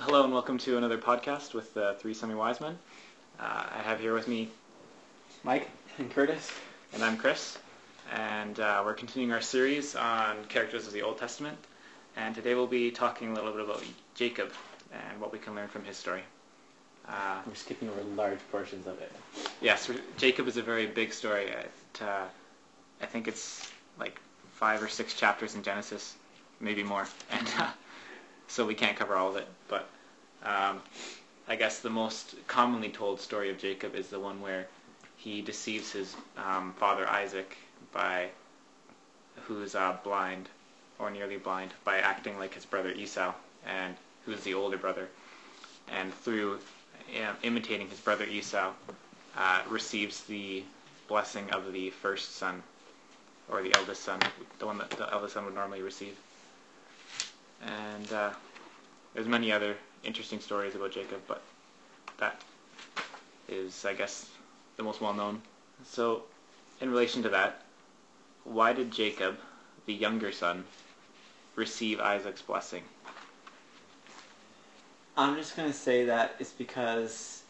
Hello and welcome to another podcast with the three semi-wise men. Uh, I have here with me, Mike and Curtis. and I'm Chris, and uh, we're continuing our series on characters of the Old Testament. And today we'll be talking a little bit about Jacob and what we can learn from his story. Uh, We're skipping over large portions of it. yes, Jacob is a very big story. It, uh, I think it's like five or six chapters in Genesis, maybe more, and uh, so we can't cover all of it. But um, I guess the most commonly told story of Jacob is the one where he deceives his um, father Isaac by who's uh, blind or nearly blind by acting like his brother Esau, and who's the older brother, and through um, imitating his brother Esau, uh, receives the blessing of the first son, or the eldest son, the one that the eldest son would normally receive. And uh, there's many other interesting stories about Jacob, but that is, I guess, the most well known. So, in relation to that, why did Jacob, the younger son, receive Isaac's blessing? I'm just gonna say that it's because,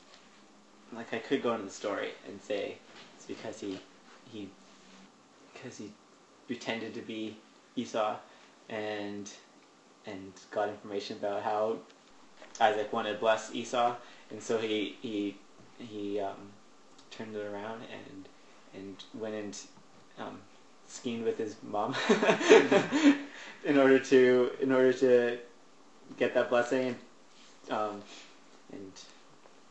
like, I could go into the story and say it's because he, he, because he pretended to be Esau, and and got information about how Isaac wanted to bless Esau, and so he he he um, turned it around and and went and um, schemed with his mom in order to in order to get that blessing and um, and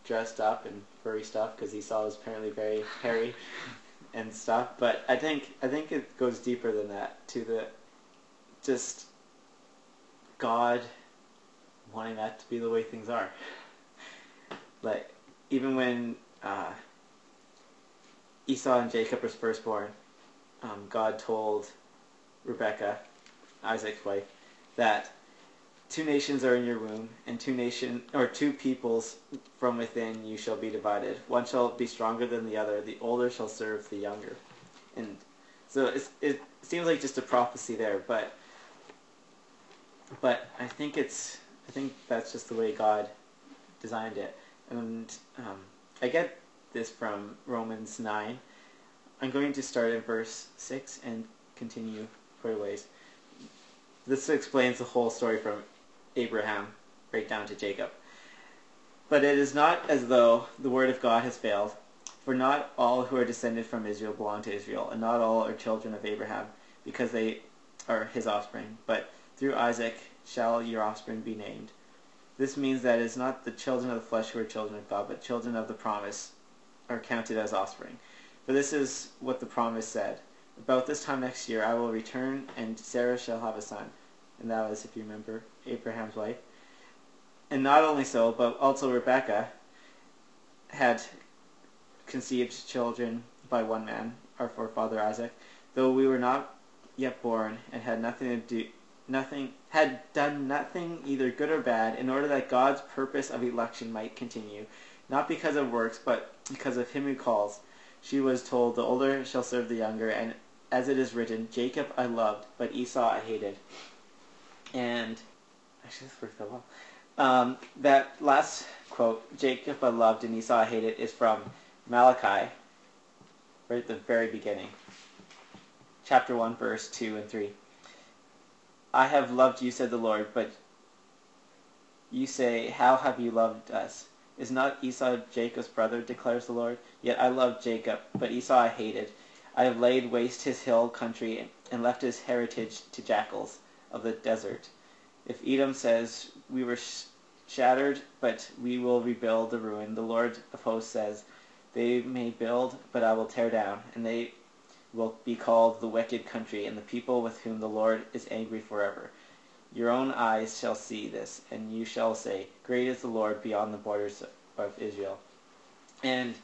dressed up and furry stuff because Esau was apparently very hairy and stuff. But I think I think it goes deeper than that to the just God wanting that to be the way things are. Like even when uh, Esau and Jacob was first born, um, God told Rebecca, Isaac's wife, that two nations are in your womb, and two nation or two peoples from within you shall be divided. One shall be stronger than the other. The older shall serve the younger. And so it seems like just a prophecy there, but but I think it's I think that's just the way God designed it. And um, I get this from Romans nine. I'm going to start in verse six and continue quite a ways. This explains the whole story from Abraham right down to Jacob. But it is not as though the word of God has failed, for not all who are descended from Israel belong to Israel, and not all are children of Abraham, because they are his offspring. But through Isaac shall your offspring be named. This means that it is not the children of the flesh who are children of God, but children of the promise are counted as offspring. For this is what the promise said. About this time next year I will return, and Sarah shall have a son. And that was, if you remember, Abraham's wife. And not only so, but also Rebekah had conceived children by one man, our forefather Isaac, though we were not yet born and had nothing to do nothing had done nothing either good or bad in order that God's purpose of election might continue, not because of works, but because of him who calls. She was told, The older shall serve the younger, and as it is written, Jacob I loved, but Esau I hated. And actually this worked out well. Um, that last quote, Jacob I loved and Esau I hated, is from Malachi, right at the very beginning. Chapter 1, verse 2 and 3. I have loved you, said the Lord, but you say, How have you loved us? Is not Esau Jacob's brother, declares the Lord? Yet I loved Jacob, but Esau I hated. I have laid waste his hill country and left his heritage to jackals of the desert. If Edom says, We were sh- shattered, but we will rebuild the ruin, the Lord of hosts says, They may build, but I will tear down, and they will be called the wicked country, and the people with whom the Lord is angry forever. Your own eyes shall see this, and you shall say, Great is the Lord beyond the borders of Israel. And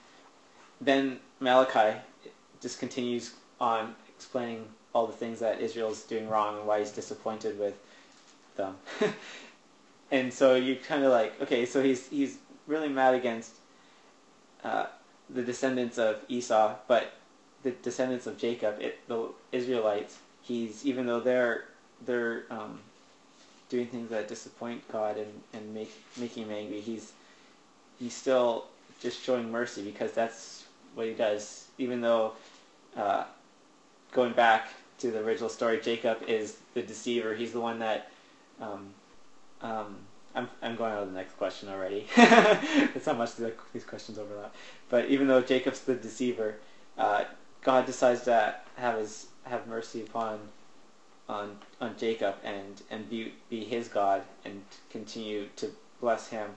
then Malachi just continues on explaining all the things that Israel is doing wrong and why he's disappointed with them. and so you kind of like, okay, so he's he's really mad against uh, the descendants of Esau, but the descendants of Jacob, it, the Israelites, he's even though they're they're um, doing things that disappoint God and, and make making him angry. He's he's still just showing mercy because that's what he does. Even though uh, going back to the original story, Jacob is the deceiver. He's the one that um, um, I'm, I'm going on to the next question already. it's not much these questions overlap. But even though Jacob's the deceiver, uh, God decides to have his have mercy upon on on Jacob and and be be his God and continue to bless him,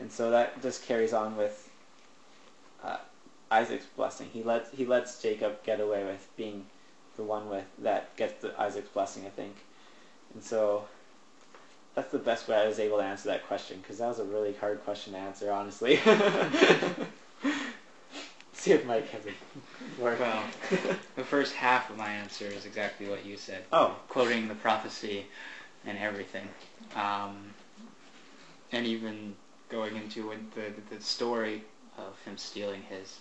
and so that just carries on with uh, Isaac's blessing. He lets he lets Jacob get away with being the one with that gets the Isaac's blessing, I think, and so that's the best way I was able to answer that question because that was a really hard question to answer, honestly. See if Mike has a word. Well, the first half of my answer is exactly what you said, Oh, quoting the prophecy and everything, um, and even going into the the story of him stealing his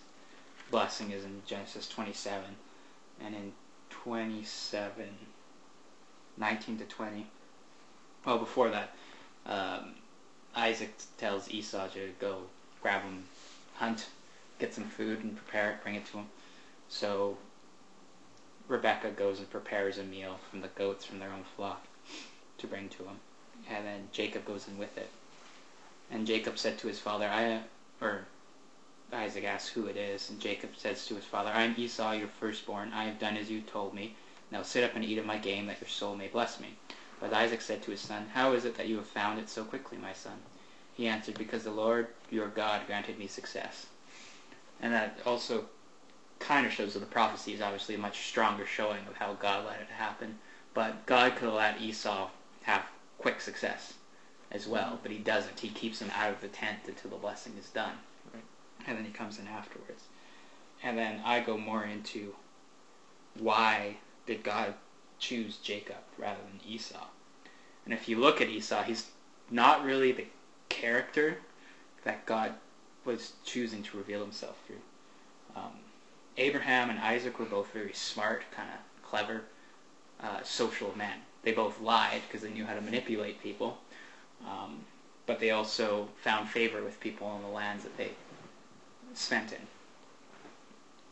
blessing is in Genesis 27, and in 27, 19 to 20. Well, before that, um, Isaac tells Esau to go grab him, hunt, get some food, and prepare it, bring it to him. So Rebecca goes and prepares a meal from the goats from their own flock to bring to him, and then Jacob goes in with it. And Jacob said to his father, "I," or Isaac asks who it is, and Jacob says to his father, "I am Esau, your firstborn. I have done as you told me. Now sit up and eat of my game, that your soul may bless me." But Isaac said to his son, How is it that you have found it so quickly, my son? He answered, Because the Lord your God granted me success. And that also kind of shows that the prophecy is obviously a much stronger showing of how God let it happen. But God could have let Esau have quick success as well, but he doesn't. He keeps him out of the tent until the blessing is done. Right. And then he comes in afterwards. And then I go more into why did God choose Jacob rather than Esau. And if you look at Esau, he's not really the character that God was choosing to reveal himself through. Um, Abraham and Isaac were both very smart, kind of clever, uh, social men. They both lied because they knew how to manipulate people, um, but they also found favor with people in the lands that they spent in.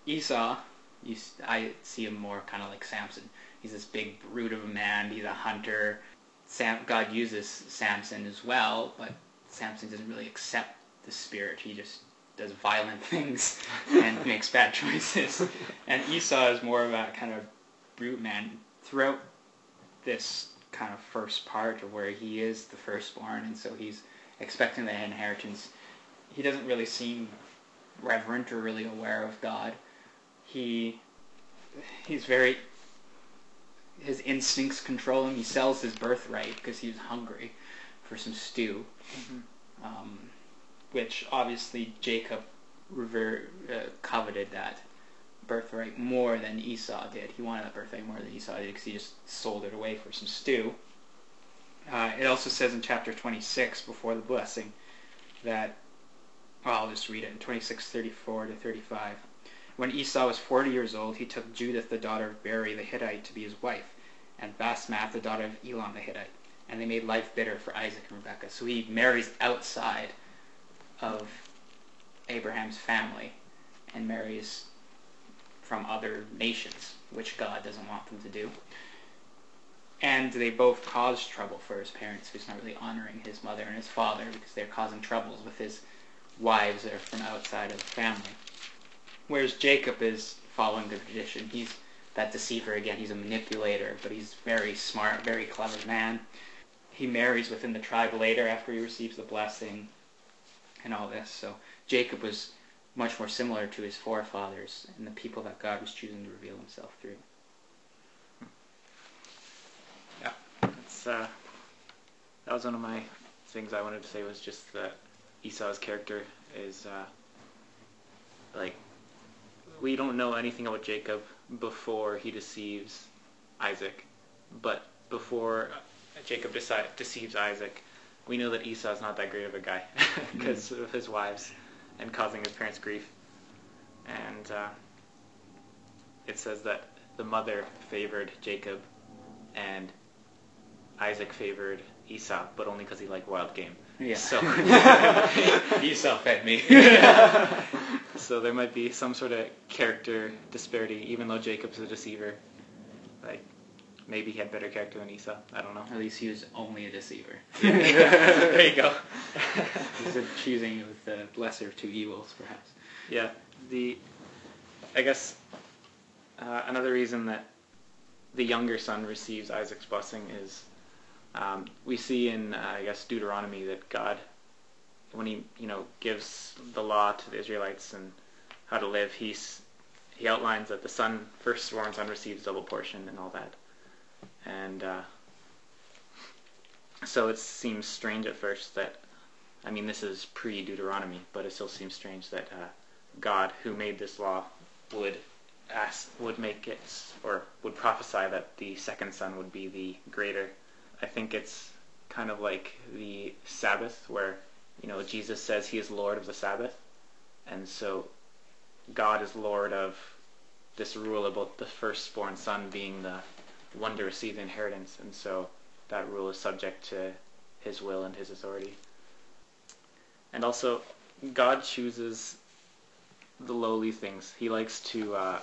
Esau, you, I see him more kind of like Samson he's this big brute of a man. He's a hunter. Sam, God uses Samson as well, but Samson doesn't really accept the spirit. He just does violent things and makes bad choices. And Esau is more of a kind of brute man. Throughout this kind of first part of where he is the firstborn, and so he's expecting the inheritance, he doesn't really seem reverent or really aware of God. He he's very his instincts control him. He sells his birthright because he was hungry for some stew, Mm-hmm. um, which obviously Jacob rever- uh, coveted that birthright more than Esau did. He wanted that birthright more than Esau did because he just sold it away for some stew. Uh, it also says in chapter 26 before the blessing that, well, I'll just read it in 26:34 to 35. When Esau was 40 years old, he took Judith, the daughter of Beeri the Hittite, to be his wife, and Basemath, the daughter of Elon the Hittite. And they made life bitter for Isaac and Rebekah. So he marries outside of Abraham's family and marries from other nations, which God doesn't want them to do. And they both cause trouble for his parents, who's not really honoring his mother and his father because they're causing troubles with his wives that are from outside of the family. Whereas Jacob is following the tradition. He's that deceiver again. He's a manipulator, but he's very smart, very clever man. He marries within the tribe later after he receives the blessing and all this. So Jacob was much more similar to his forefathers and the people that God was choosing to reveal himself through. Yeah, that's, uh, that was one of my things I wanted to say was just that Esau's character is uh, like we don't know anything about Jacob before he deceives Isaac, but before Jacob deceives Isaac, we know that Esau's not that great of a guy because of his wives and causing his parents grief. And uh, it says that the mother favored Jacob and Isaac favored Esau, but only because he liked wild game. Yeah. So, Esau fed me. so there might be some sort of character disparity, even though Jacob's a deceiver. Like, maybe he had better character than Esau. I don't know. At least he was only a deceiver. there you go. He's choosing with the lesser of two evils, perhaps. Yeah, the I guess uh, another reason that the younger son receives Isaac's blessing is um, we see in uh, I guess Deuteronomy that God, when he you know gives the law to the Israelites and how to live, he's he outlines that the son, firstborn son, receives double portion and all that, and uh, so it seems strange at first that I mean this is pre Deuteronomy, but it still seems strange that. Uh, God who made this law would ask, would make it or would prophesy that the second son would be the greater. I think it's kind of like the Sabbath where you know Jesus says he is Lord of the Sabbath, and so God is Lord of this rule about the firstborn son being the one to receive the inheritance, and so that rule is subject to his will and his authority. And also, God chooses the lowly things. He likes to uh,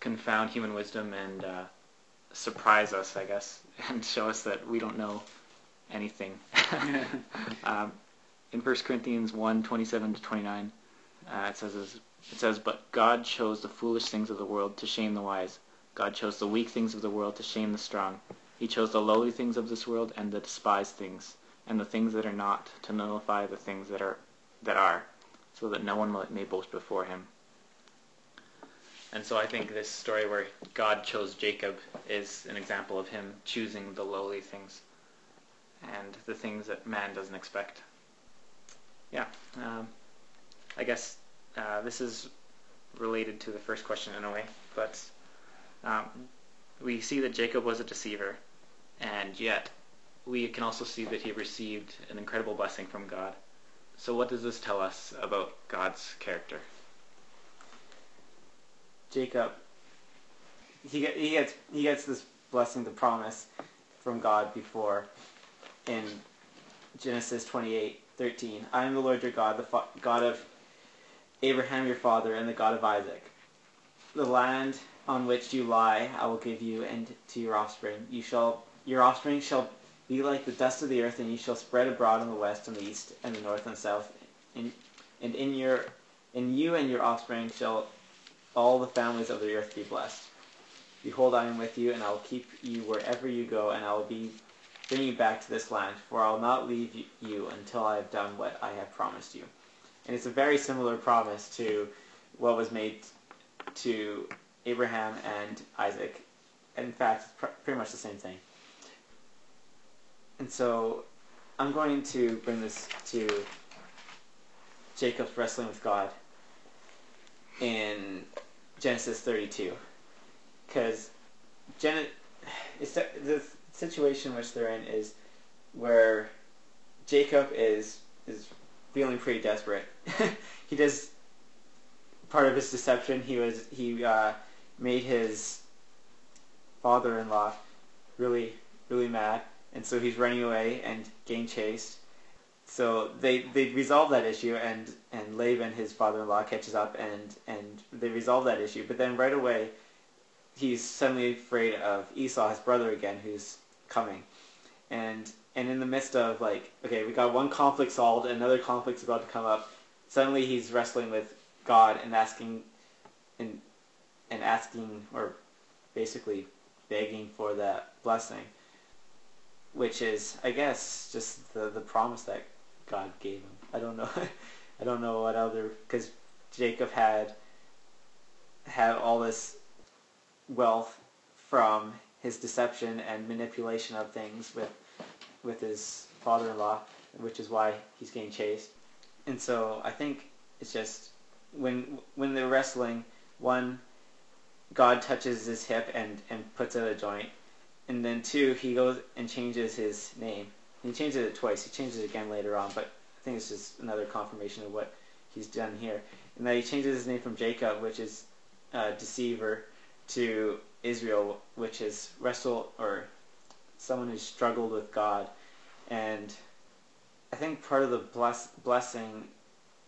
confound human wisdom and uh, surprise us, I guess, and show us that we don't know anything. um, in 1 Corinthians 1, 27 to 29, uh, it says, it says, But God chose the foolish things of the world to shame the wise. God chose the weak things of the world to shame the strong. He chose the lowly things of this world and the despised things, and the things that are not, to nullify the things that are, that are so that no one may boast before him. And so I think this story where God chose Jacob is an example of him choosing the lowly things and the things that man doesn't expect. Yeah, um, I guess uh, this is related to the first question in a way, but um, we see that Jacob was a deceiver, and yet we can also see that he received an incredible blessing from God. So what does this tell us about God's character? Jacob, he, get, he gets he gets this blessing, the promise from God before in Genesis 28, 13. I am the Lord your God, the fa- God of Abraham your father, and the God of Isaac. The land on which you lie I will give you and to your offspring. You shall your offspring shall be like the dust of the earth, and you shall spread abroad in the west and the east and the north and south. And, and in your in you and your offspring shall all the families of the earth be blessed. Behold, I am with you, and I will keep you wherever you go, and I will be bring you back to this land, for I will not leave you until I have done what I have promised you. And it's a very similar promise to what was made to Abraham and Isaac. In fact, it's pretty much the same thing. And so I'm going to bring this to Jacob's wrestling with God in Genesis 32. Because Gen- the situation which they're in is where Jacob is is feeling pretty desperate. he does part of his deception. He was he uh, made his father-in-law really really mad and so he's running away and getting chased. So they they resolve that issue, and and Laban, his father-in-law, catches up, and and they resolve that issue. But then right away, he's suddenly afraid of Esau, his brother, again, who's coming, and and in the midst of like, okay, we got one conflict solved, another conflict's about to come up. Suddenly, he's wrestling with God and asking, and and asking, or basically begging for that blessing which is, I guess, just the the promise that God gave him. I don't know. I don't know what other because Jacob had had all this wealth from his deception and manipulation of things with with his father-in-law, which is why he's getting chased. And so I think it's just when when they're wrestling, one God touches his hip and and puts out a joint, and then two, he goes and changes his name. He changes it twice. He changes it again later on, but I think it's just another confirmation of what he's done here. And that he changes his name from Jacob, which is uh, deceiver, to Israel, which is wrestle or someone who struggled with God. and I think part of the bless, blessing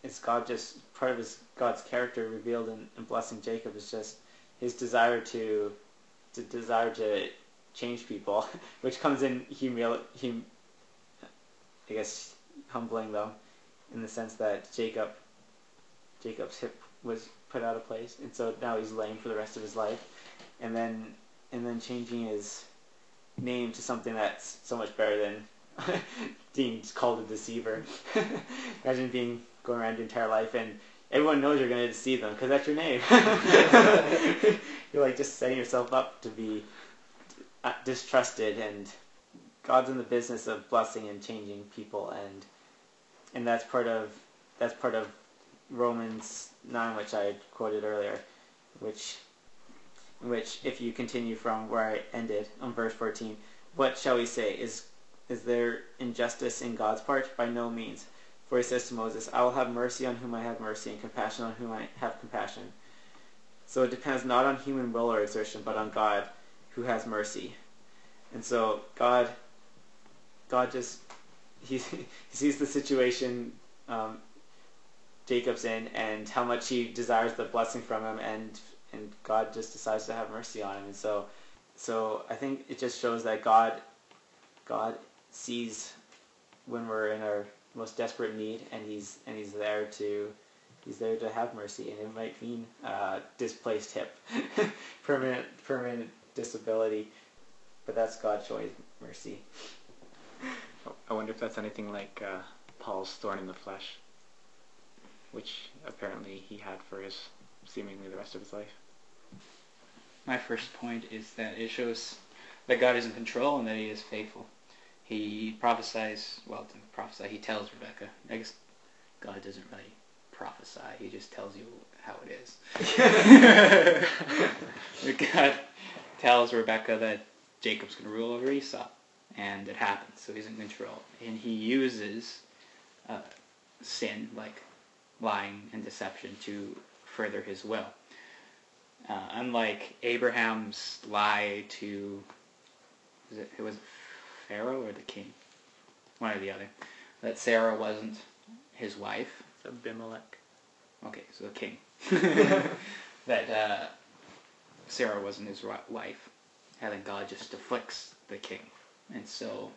is God just part of his God's character revealed in, in blessing Jacob is just his desire to to desire to change people, which comes in humil hum, I guess humbling them in the sense that Jacob Jacob's hip was put out of place, and so now he's lame for the rest of his life, and then and then changing his name to something that's so much better than being called a deceiver. Imagine being going around your entire life and everyone knows you're going to deceive them because that's your name. you're like just setting yourself up to be uh, distrusted, and God's in the business of blessing and changing people, and and that's part of that's part of Romans nine, which I quoted earlier, which which if you continue from where I ended on verse fourteen, what shall we say is is there injustice in God's part? By no means. For he says to Moses, I will have mercy on whom I have mercy, and compassion on whom I have compassion. So it depends not on human will or exertion, but on God who has mercy. And so God, God just he, he sees the situation um, Jacob's in and how much he desires the blessing from him, and and God just decides to have mercy on him. And so, so I think it just shows that God, God sees when we're in our most desperate need, and he's and he's there to he's there to have mercy, and it might mean uh, displaced hip, permanent permanent disability, but that's God showing mercy. I wonder if that's anything like uh, Paul's thorn in the flesh, which apparently he had for his seemingly the rest of his life. My first point is that it shows that God is in control and that He is faithful he prophesies, well, to prophesy, he tells Rebecca. I guess God doesn't really prophesy, he just tells you how it is. God tells Rebecca that Jacob's going to rule over Esau, and it happens, so he's in control. And he uses uh, sin, like lying and deception, to further his will. Uh, unlike Abraham's lie to, was it, it was Pharaoh or the king? One or the other. That Sarah wasn't his wife. Abimelech. Okay, so the king. that uh, Sarah wasn't his wife. And then God just afflicts the king. And so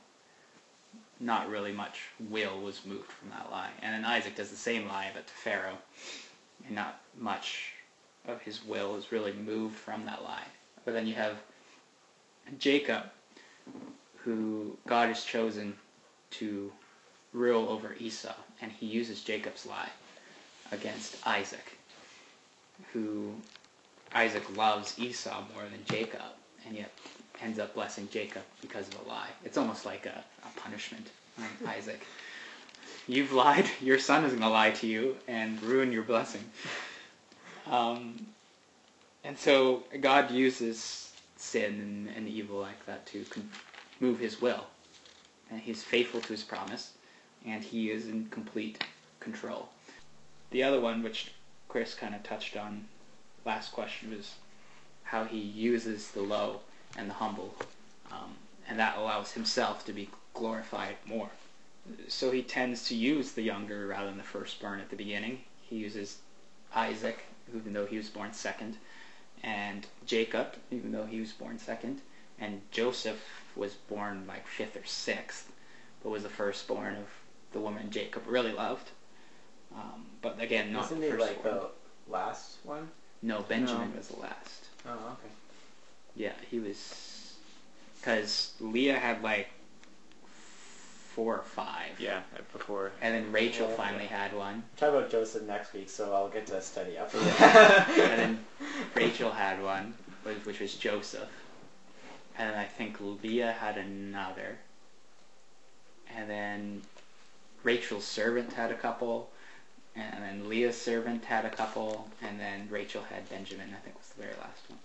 not really much will was moved from that lie. And then Isaac does the same lie, but to Pharaoh. And not much of his will is really moved from that lie. But then you have Jacob, who God has chosen to rule over Esau, and he uses Jacob's lie against Isaac, who Isaac loves Esau more than Jacob, and yet ends up blessing Jacob because of a lie. It's almost like a, a punishment on Isaac. You've lied, your son is going to lie to you and ruin your blessing. Um, and so God uses sin and, and evil like that to con- move his will. And he's faithful to his promise, and he is in complete control. The other one, which Chris kind of touched on last question, was how he uses the low and the humble, um, and that allows himself to be glorified more. So he tends to use the younger rather than the firstborn at the beginning. He uses Isaac, even though he was born second, and Jacob, even though he was born second, and Joseph was born like fifth or sixth, but was the firstborn of the woman Jacob really loved. Um, but again, not Isn't the he like firstborn. the last one? No, Benjamin No. was the last. Oh, okay. Yeah, he was because Leah had like four or five. Yeah, before. And then Rachel Yeah. finally had one, Talk about Joseph next week, so I'll get to study up. and then Rachel had one, which which was Joseph. And I think Leah had another. And then Rachel's servant had a couple. And then Leah's servant had a couple. And then Rachel had Benjamin, I think was the very last one.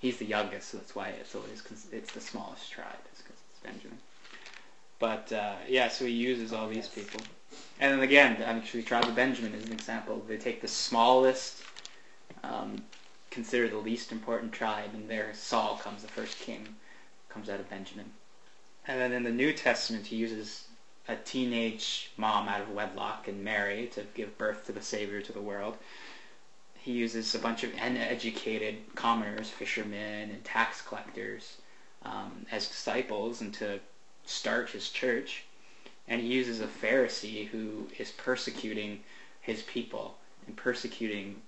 He's the youngest, so that's why it's always, it's the smallest tribe, is because it's Benjamin. But, uh, yeah, so he uses all these people. And then again, I'm actually, tribe of Benjamin is an example. They take the smallest, um, considered the least important tribe, and there Saul comes, the first king, comes out of Benjamin. And then in the New Testament, he uses a teenage mom out of wedlock and Mary to give birth to the Savior to the world. He uses a bunch of uneducated commoners, fishermen, and tax collectors um, as disciples and to start his church. And he uses a Pharisee who is persecuting his people and persecuting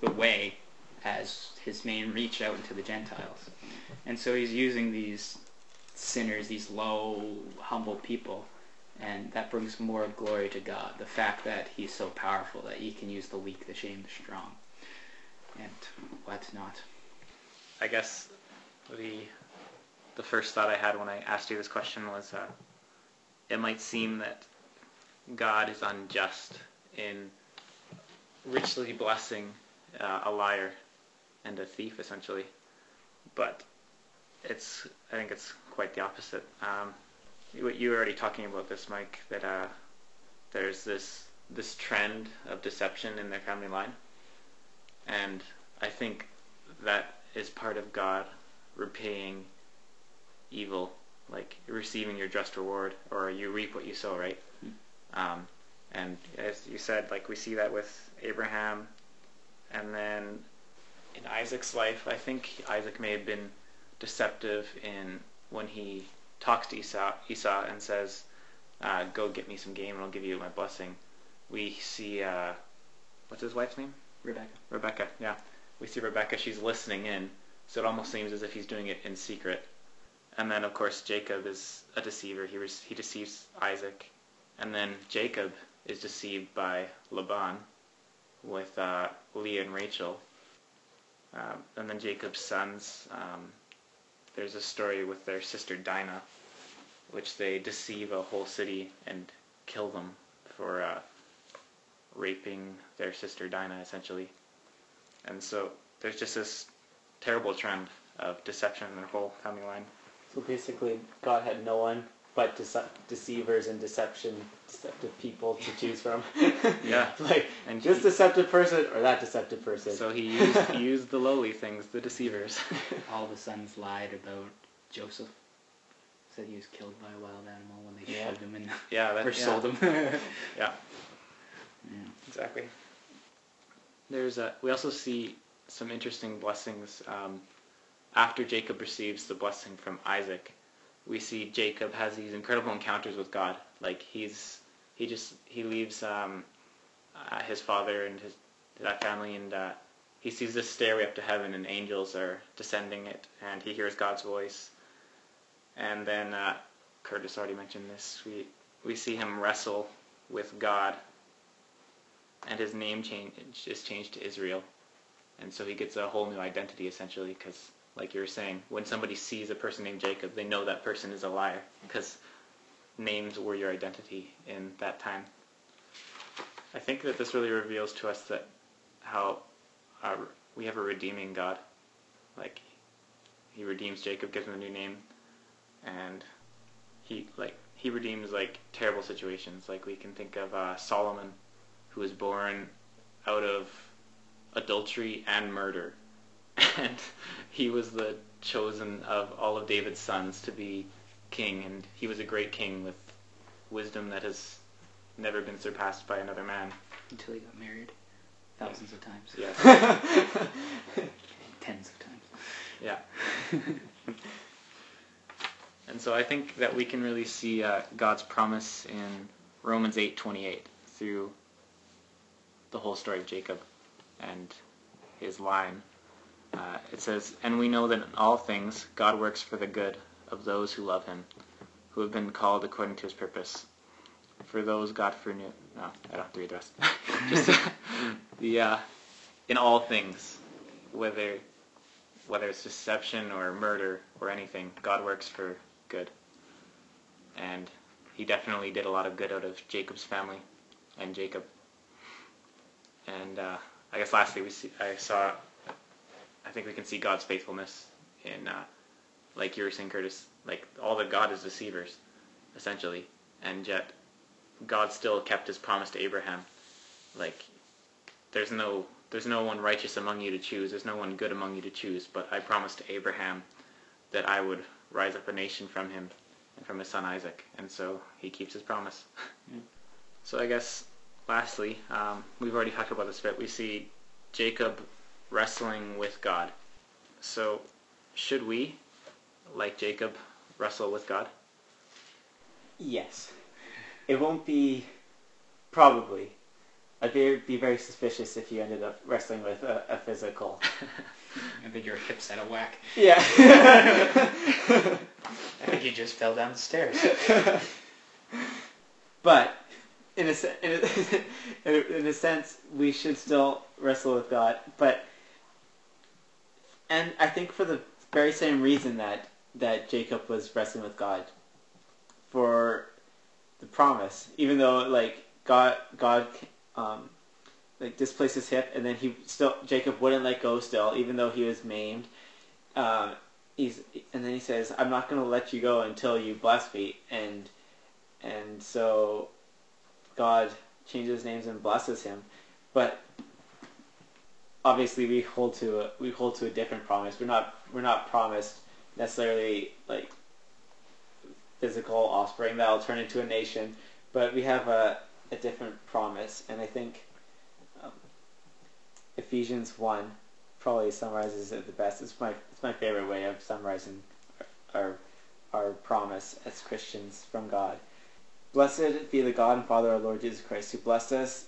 the way as his main reach out into the Gentiles. And so he's using these sinners, these low, humble people, and that brings more glory to God. The fact that he's so powerful that he can use the weak, the shame, the strong, and what not. I guess the the first thought I had when I asked you this question was, uh, it might seem that God is unjust in richly blessing uh, a liar and a thief, essentially. But it's I think it's quite the opposite. Um, you, you were already talking about this, Mike, that uh, there's this this trend of deception in their family line, and I think that is part of God repaying evil, like receiving your just reward, or you reap what you sow, right? Um, and as you said, like we see that with Abraham, and then in Isaac's life, I think Isaac may have been deceptive in when he talks to Esau, Esau and says, uh, "Go get me some game, and I'll give you my blessing." We see uh, what's his wife's name? Rebecca. Rebecca. Yeah, we see Rebecca. She's listening in, so it almost seems as if he's doing it in secret. And then, of course, Jacob is a deceiver. He res- he deceives Isaac, and then Jacob is deceived by Laban with uh, Leah and Rachel. Um, and then Jacob's sons. Um, there's a story with their sister Dinah, which they deceive a whole city and kill them for uh, raping their sister Dinah, essentially. And so there's just this terrible trend of deception in their whole family line. So basically, God had no one but dece- deceivers and deception, deceptive people to choose from. Yeah. like And this he- deceptive person or that deceptive person. So he used, he used the lowly things, the deceivers. All the sons lied about Joseph. Said he was killed by a wild animal when they Yeah. shoved him in yeah, that, or yeah. sold him. Yeah, Yeah. exactly. There's a, we also see some interesting blessings um, after Jacob receives the blessing from Isaac. We see Jacob has these incredible encounters with God. Like he's he just he leaves um, uh, his father and his that family and uh, he sees this stairway up to heaven and angels are descending it and he hears God's voice. And then uh, Curtis already mentioned this. We we see him wrestle with God and his name change is changed to Israel, and so he gets a whole new identity essentially. Because, like you were saying, when somebody sees a person named Jacob, they know that person is a liar because names were your identity in that time. I think that this really reveals to us that how our, we have a redeeming God. Like he redeems Jacob, gives him a new name, and he like he redeems like terrible situations. Like we can think of uh, Solomon, who was born out of adultery and murder, and he was the chosen of all of David's sons to be king, and he was a great king with wisdom that has never been surpassed by another man. Until he got married. Thousands of times. Yeah, Tens of times. yeah. And so I think that we can really see uh, God's promise in Romans 8:28 through the whole story of Jacob and his line. Uh, it says, "And we know that in all things God works for the good of those who love Him, who have been called according to His purpose. For those God foreknew." No, I don't have to read the rest. Just the uh, in all things, whether whether it's deception or murder or anything, God works for good. And he definitely did a lot of good out of Jacob's family and Jacob. And uh, I guess lastly, we see, I saw, I think we can see God's faithfulness in, uh, like you were saying, Curtis, like all that God is deceivers, essentially. And yet, God still kept his promise to Abraham. Like, there's no there's no one righteous among you to choose. There's no one good among you to choose. But I promised to Abraham that I would rise up a nation from him and from his son Isaac, and so he keeps his promise. Yeah. So I guess lastly, um, we've already talked about this bit. We see Jacob wrestling with God. So should we, like Jacob, wrestle with God? Yes. It won't be probably. I'd be, be very suspicious if you ended up wrestling with a, a physical. I think your hips out of whack. Yeah. I think you just fell down the stairs. but in a, in, a, in a in a sense, we should still wrestle with God. But and I think for the very same reason that that Jacob was wrestling with God for the promise, even though like God God um, like displaced his hip, and then he still Jacob wouldn't let go still, even though he was maimed. Um, he's and then he says, "I'm not going to let you go until you bless me," and and so God changes names and blesses him, but obviously we hold to a, we hold to a different promise. We're not we're not promised necessarily like physical offspring that'll turn into a nation, but we have a a different promise, and I think um, Ephesians one probably summarizes it the best. It's my it's my favorite way of summarizing our our promise as Christians from God. Blessed be the God and Father our Lord Jesus Christ, who blessed us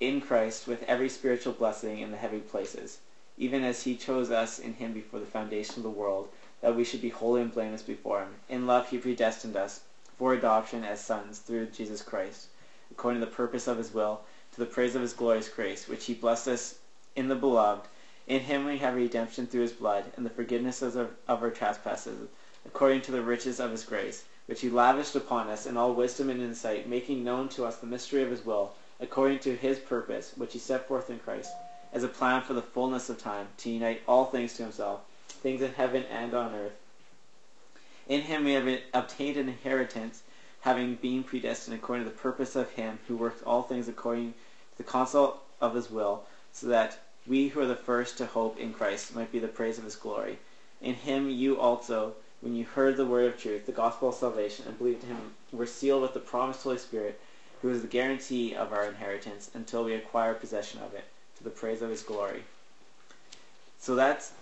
in Christ with every spiritual blessing in the heavenly places, even as he chose us in him before the foundation of the world, that we should be holy and blameless before him. In love he predestined us for adoption as sons through Jesus Christ, according to the purpose of his will, to the praise of his glorious grace, which he blessed us in the beloved. In him we have redemption through his blood, and the forgiveness of, of our trespasses, according to the riches of his grace, which he lavished upon us in all wisdom and insight, making known to us the mystery of his will, according to his purpose, which he set forth in Christ, as a plan for the fullness of time, to unite all things to himself, things in heaven and on earth. In him we have obtained an inheritance, having been predestined according to the purpose of him who works all things according to the counsel of his will, so that we who are the first to hope in Christ might be the praise of his glory. In him you also, when you heard the word of truth, the gospel of salvation, and believed in him, were sealed with the promised Holy Spirit, who is the guarantee of our inheritance until we acquire possession of it, to the praise of his glory. So that's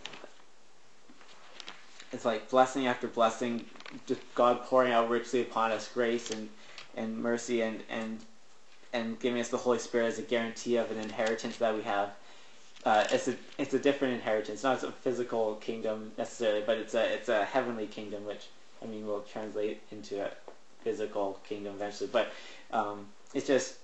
it's like blessing after blessing, just God pouring out richly upon us grace and, and mercy and, and and giving us the Holy Spirit as a guarantee of an inheritance that we have. Uh, it's a it's a different inheritance, not a physical kingdom necessarily, but it's a it's a heavenly kingdom, which I mean will translate into a physical kingdom eventually. But um, it's just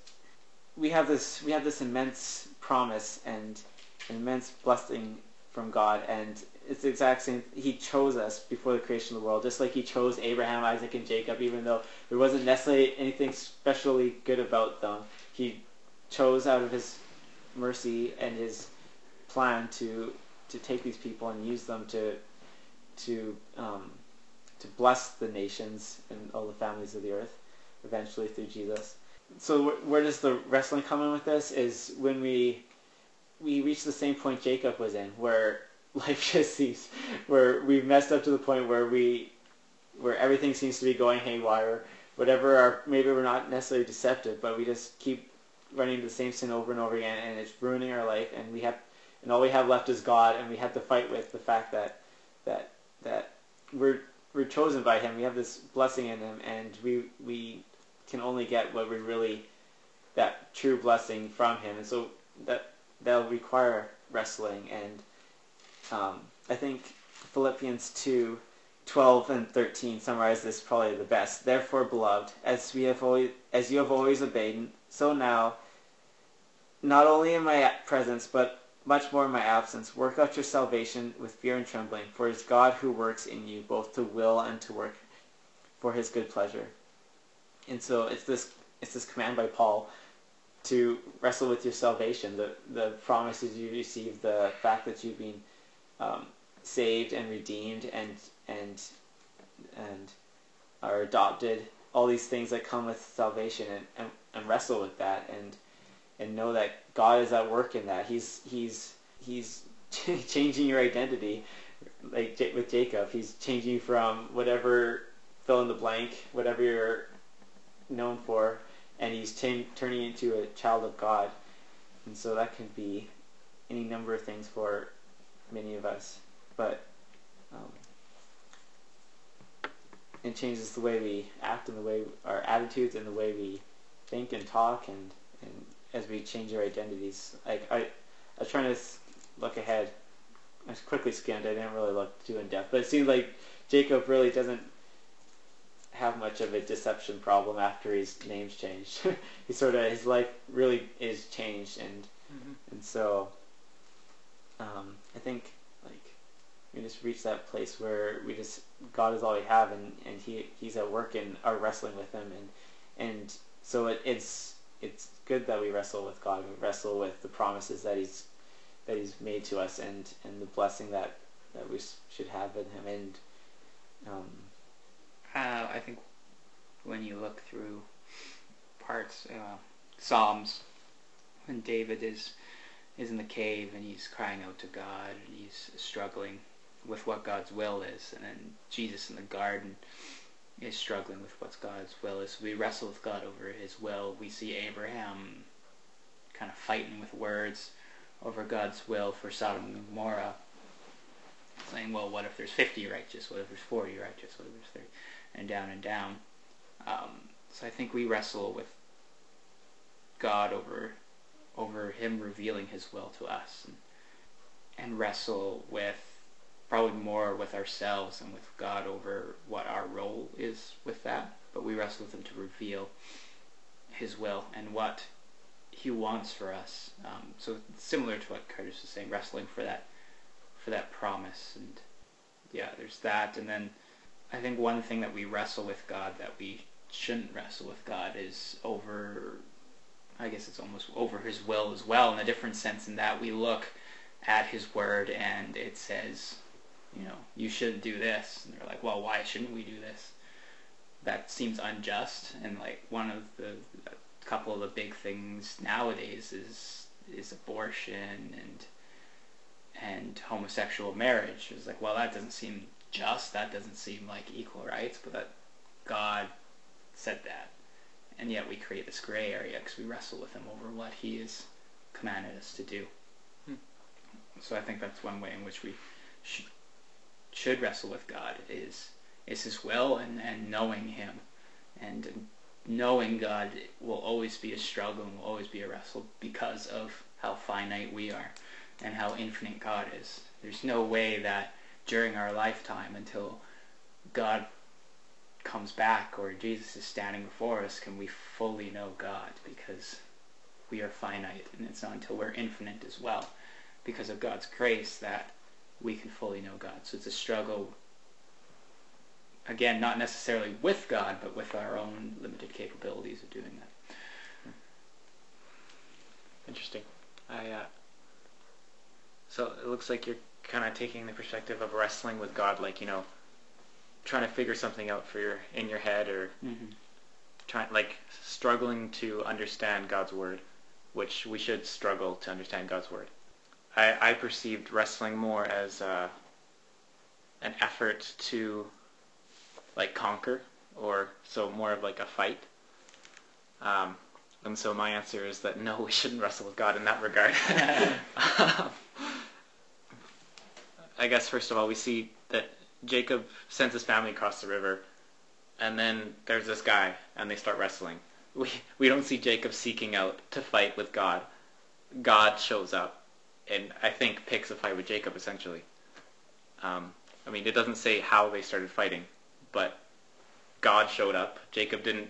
we have this we have this immense promise and an immense blessing from God, and it's the exact same. He chose us before the creation of the world, just like He chose Abraham, Isaac, and Jacob, even though there wasn't necessarily anything specially good about them. He chose out of His mercy and His plan to to take these people and use them to to um, to bless the nations and all the families of the earth, eventually through Jesus. So wh- where does the wrestling come in with this? Is when we we reach the same point Jacob was in, where life just seems, where we've messed up to the point where we, where everything seems to be going haywire. Whatever our maybe we're not necessarily deceptive, but we just keep running the same sin over and over again, and it's ruining our life. And we have, and all we have left is God, and we have to fight with the fact that that that we're we're chosen by Him. We have this blessing in Him, and we we can only get what we really that true blessing from Him, and so that that'll require wrestling. And um, I think Philippians two. 12 and 13 summarize this probably the best. Therefore, beloved, as we have always, as you have always obeyed, so now, not only in my presence, but much more in my absence, work out your salvation with fear and trembling, for it is God who works in you both to will and to work for his good pleasure. And so it's this it's this command by Paul to wrestle with your salvation, the the promises you receive, the fact that you've been um, saved and redeemed and and and are adopted, all these things that come with salvation and, and, and wrestle with that and and know that God is at work in that. He's he's he's changing your identity like with Jacob, he's changing from whatever fill in the blank, whatever you're known for, and he's t- turning into a child of God, and so that can be any number of things for many of us, but um, it changes the way we act and the way our attitudes and the way we think and talk and, and as we change our identities. Like I, I was trying to look ahead. I quickly skimmed. I didn't really look too in depth, but it seems like Jacob really doesn't have much of a deception problem after his name's changed. he sort of his life really is changed, and and so um, I think like we just reach that place where we just God is all we have, and, and he he's at work in our wrestling with him, and and so it, it's it's good that we wrestle with God, we wrestle with the promises that he's that he's made to us, and and the blessing that that we should have in him, and um, Uh, I think when you look through parts, uh, Psalms, when David is is in the cave and he's crying out to God and he's struggling with what God's will is, and then Jesus in the garden is struggling with what's God's will is. We wrestle with God over His will. We see Abraham kind of fighting with words over God's will for Sodom and Gomorrah, saying, "Well, what if there's 50 righteous? What if there's 40 righteous? What if there's 30?" and down and down. Um, so I think we wrestle with God over over Him revealing His will to us, and, and wrestle with probably more with ourselves and with God over what our role is with that. But we wrestle with Him to reveal His will and what He wants for us. Um, so similar to what Curtis was saying, wrestling for that for that promise, and yeah, there's that, and then. I think one thing that we wrestle with God that we shouldn't wrestle with God is over, I guess it's almost over His will as well, in a different sense, in that we look at His Word and it says, you know, you shouldn't do this. And they're like, well, why shouldn't we do this? That seems unjust. And like one of the, a couple of the big things nowadays is is abortion and and homosexual marriage. It's like, well, that doesn't seem just. That doesn't seem like equal rights, but that God said that, and yet we create this gray area because we wrestle with Him over what He has commanded us to do. Hmm. So I think that's one way in which we sh- should wrestle with God is is His will and, and knowing Him, and knowing God will always be a struggle and will always be a wrestle because of how finite we are and how infinite God is. There's no way that during our lifetime until God comes back or Jesus is standing before us can we fully know God because we are finite and it's not until we're infinite as well because of God's grace that we can fully know God. So it's a struggle again not necessarily with God but with our own limited capabilities of doing that. Interesting. I uh, so it looks like you're kind of taking the perspective of wrestling with God, like you know, trying to figure something out for your in your head, or Mm-hmm. trying like struggling to understand God's word, which we should struggle to understand God's word. I, I perceived wrestling more as uh, an effort to like conquer, or so more of like a fight. Um, and so my answer is that no, we shouldn't wrestle with God in that regard. I guess first of all, we see that Jacob sends his family across the river, and then there's this guy, and they start wrestling. We we don't see Jacob seeking out to fight with God. God shows up, and I think picks a fight with Jacob essentially. Um, I mean, it doesn't say how they started fighting, but God showed up. Jacob didn't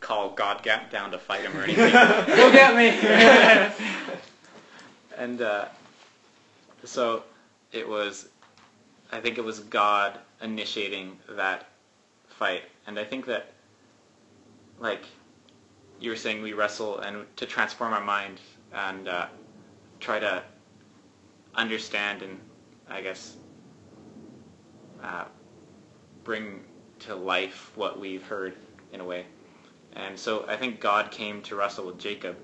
call God down to fight him or anything. Go get me! and uh, so it was i think it was god initiating that fight and i think that like you were saying we wrestle and to transform our mind and uh, try to understand and i guess uh, bring to life what we've heard in a way and so i think god came to wrestle with jacob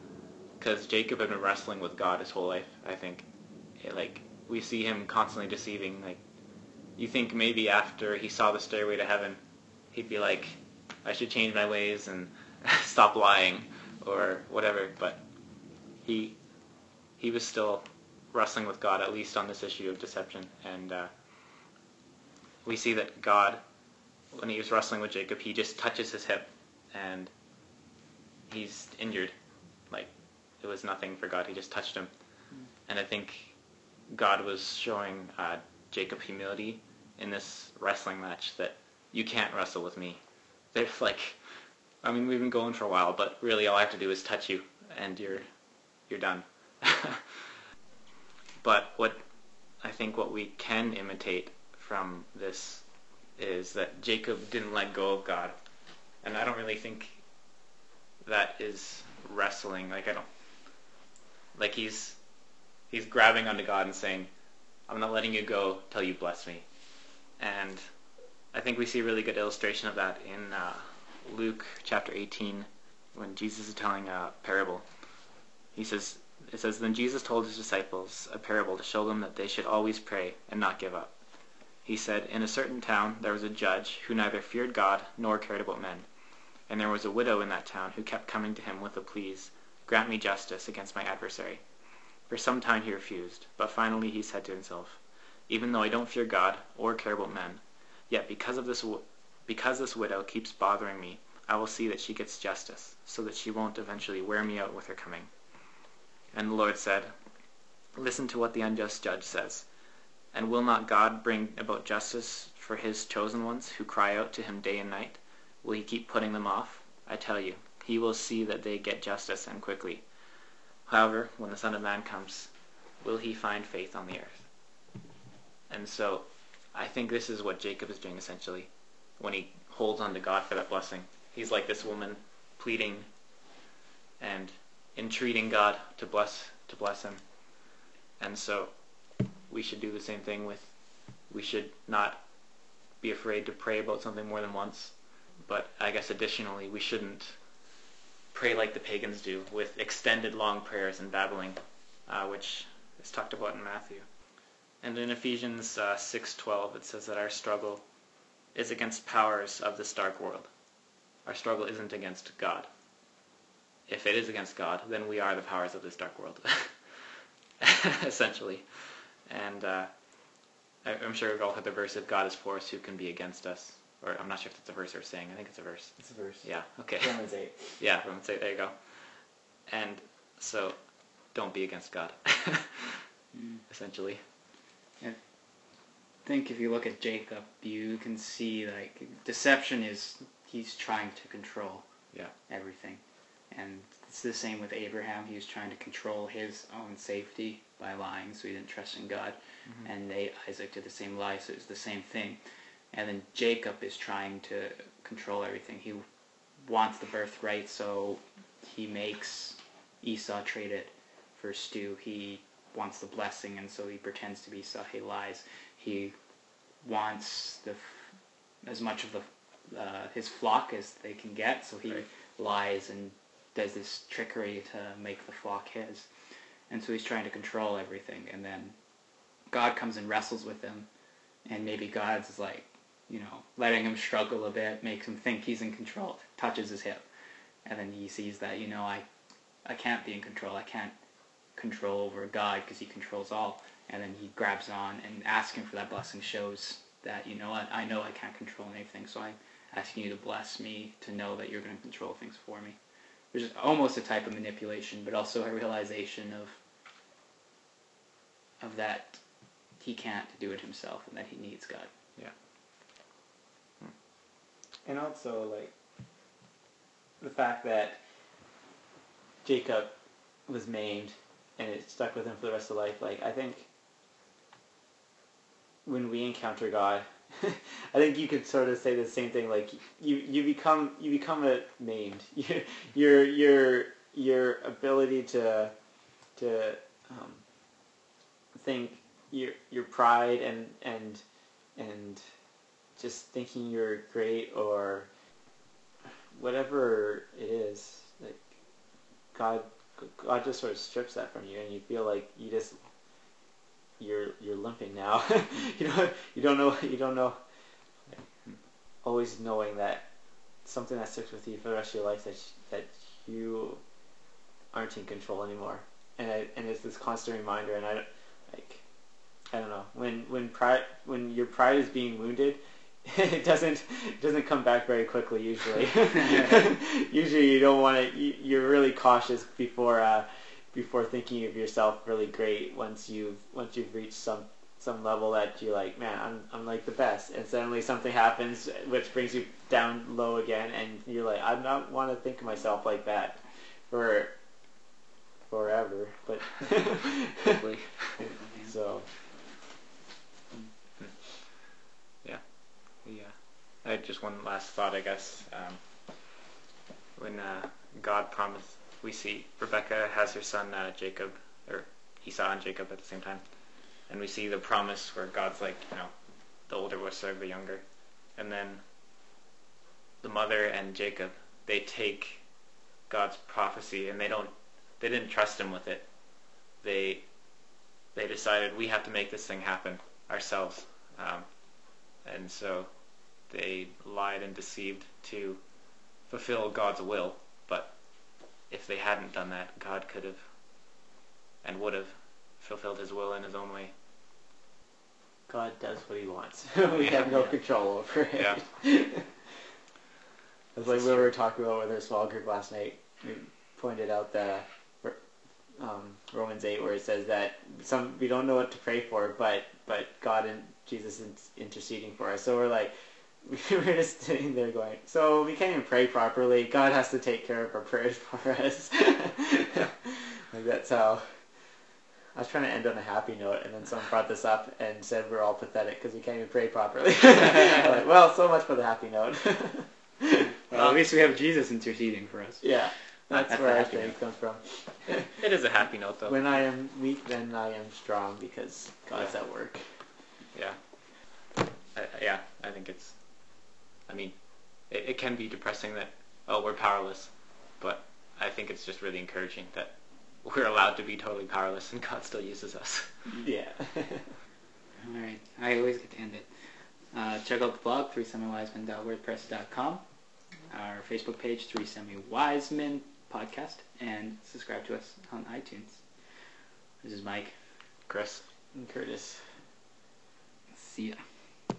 because Jacob had been wrestling with God his whole life. I think, It, like we see him constantly deceiving, like you think maybe after he saw the stairway to heaven, he'd be like, I should change my ways and stop lying or whatever. But he he was still wrestling with God, at least on this issue of deception. And uh, we see that God, when he was wrestling with Jacob, he just touches his hip and he's injured. Like it was nothing for God. He just touched him. And I think God was showing uh, Jacob humility in this wrestling match that you can't wrestle with me. There's like, I mean, we've been going for a while, but really all I have to do is touch you, and you're you're done. but what I think what we can imitate from this is that Jacob didn't let go of God, and I don't really think that is wrestling. Like I don't like he's he's grabbing onto God and saying, I'm not letting you go till you bless me. And I think we see a really good illustration of that in uh, Luke chapter 18 when Jesus is telling a parable. He says, it says, Then Jesus told his disciples a parable to show them that they should always pray and not give up. He said, In a certain town there was a judge who neither feared God nor cared about men. And there was a widow in that town who kept coming to him with the pleas, Grant me justice against my adversary. For some time he refused, but finally he said to himself, Even though I don't fear God or care about men, yet because of this because this widow keeps bothering me, I will see that she gets justice, so that she won't eventually wear me out with her coming. And the Lord said, Listen to what the unjust judge says. And will not God bring about justice for his chosen ones who cry out to him day and night? Will he keep putting them off? I tell you, he will see that they get justice and quickly. However, when the Son of Man comes, will he find faith on the earth? And so I think this is what Jacob is doing essentially when he holds on to God for that blessing. He's like this woman pleading and entreating God to bless to bless him. And so we should do the same thing with we should not be afraid to pray about something more than once. But I guess additionally we shouldn't pray like the pagans do with extended long prayers and babbling, uh, which is talked about in Matthew. And in Ephesians uh, 6:12 it says that our struggle is against powers of this dark world. Our struggle isn't against God. If it is against God, then we are the powers of this dark world, essentially. And uh, I'm sure we've all heard the verse, if God is for us, who can be against us? Or I'm not sure if it's a verse or a saying. I think it's a verse. It's a verse. Yeah, okay. Romans 8. Yeah, Romans 8, there you go. And so, don't be against God, Mm. essentially. I think if you look at Jacob, you can see like deception is he's trying to control Yeah. everything, and it's the same with Abraham. He was trying to control his own safety by lying, so he didn't trust in God, Mm-hmm. and they, Isaac did the same lie, so it's the same thing. And then Jacob is trying to control everything. He wants the birthright, so he makes Esau trade it for stew. He wants the blessing, and so he pretends to be Esau. He lies. He wants the as much of the uh, his flock as they can get, so he Right. lies and does this trickery to make the flock his. And so he's trying to control everything, and then God comes and wrestles with him, and maybe God's like, you know, letting him struggle a bit, makes him think he's in control, touches his hip, and then he sees that, you know, I, I can't be in control. I can't control over God because He controls all. And then he grabs on and asking for that blessing shows that you know what I know I can't control anything, so I'm asking you to bless me to know that you're going to control things for me. Which is almost a type of manipulation, but also a realization of of that he can't do it himself and that he needs God. Yeah. Hmm. And also, like, the fact that Jacob was maimed and it stuck with him for the rest of life, like, I think when we encounter God, I think you could sort of say the same thing. Like, you, you become you become a maimed. Your your your your ability to to um, think your your pride and and and just thinking you're great or whatever it is, like God, God just sort of strips that from you, and you feel like you just you're you're limping now. you know you don't know you don't know. Always knowing that something that sticks with you for the rest of your life that that you aren't in control anymore, and I, and it's this constant reminder. And I like I don't know when when pride when your pride is being wounded. It doesn't it doesn't come back very quickly usually. usually you don't want to. You, you're really cautious before uh, before thinking of yourself really great once you've once you've reached some some level that you're like, man, I'm I'm like the best, and suddenly something happens which brings you down low again, and you're like, I don't want to think of myself like that for forever, but so Yeah. Yeah. I had just one last thought, I guess. Um, when uh, God promised, we see Rebecca has her son uh, Jacob, or Esau and Jacob at the same time, and we see the promise where God's like, you know, the older will serve the younger, and then the mother and Jacob they take God's prophecy and they don't, they didn't trust him with it. They they decided we have to make this thing happen ourselves. Um, and so they lied and deceived to fulfill God's will. If they hadn't done that, God could have and would have fulfilled his will in his own way. God does what He wants. we have no Yeah. control over it. Yeah. It's like we were talking about with our small group last night. We pointed out the um, Romans eight, where it says that some we don't know what to pray for, but but God and Jesus is interceding for us. So we're like, we were just sitting there going, so we can't even pray properly. God has to take care of our prayers for us. like that's how. I was trying to end on a happy note, and then someone brought this up and said we're all pathetic because we can't even pray properly. Like, well, so much for the happy note. Well, at least we have Jesus interceding for us. yeah, that's, That's where our faith note. comes from. It is a happy note, though. When I am weak, then I am strong because God's Yeah. at work. Yeah. I, yeah, I think it's. I mean, it, it can be depressing that oh we're powerless, but I think it's just really encouraging that we're allowed to be totally powerless and God still uses us. Yeah. All right. I always get to end it. Uh, check out the blog, threesemiwisemen.wordpress.com, our Facebook page, Three Semi Wisemen Podcast, and subscribe to us on iTunes. This is Mike. Chris. And Curtis. See ya.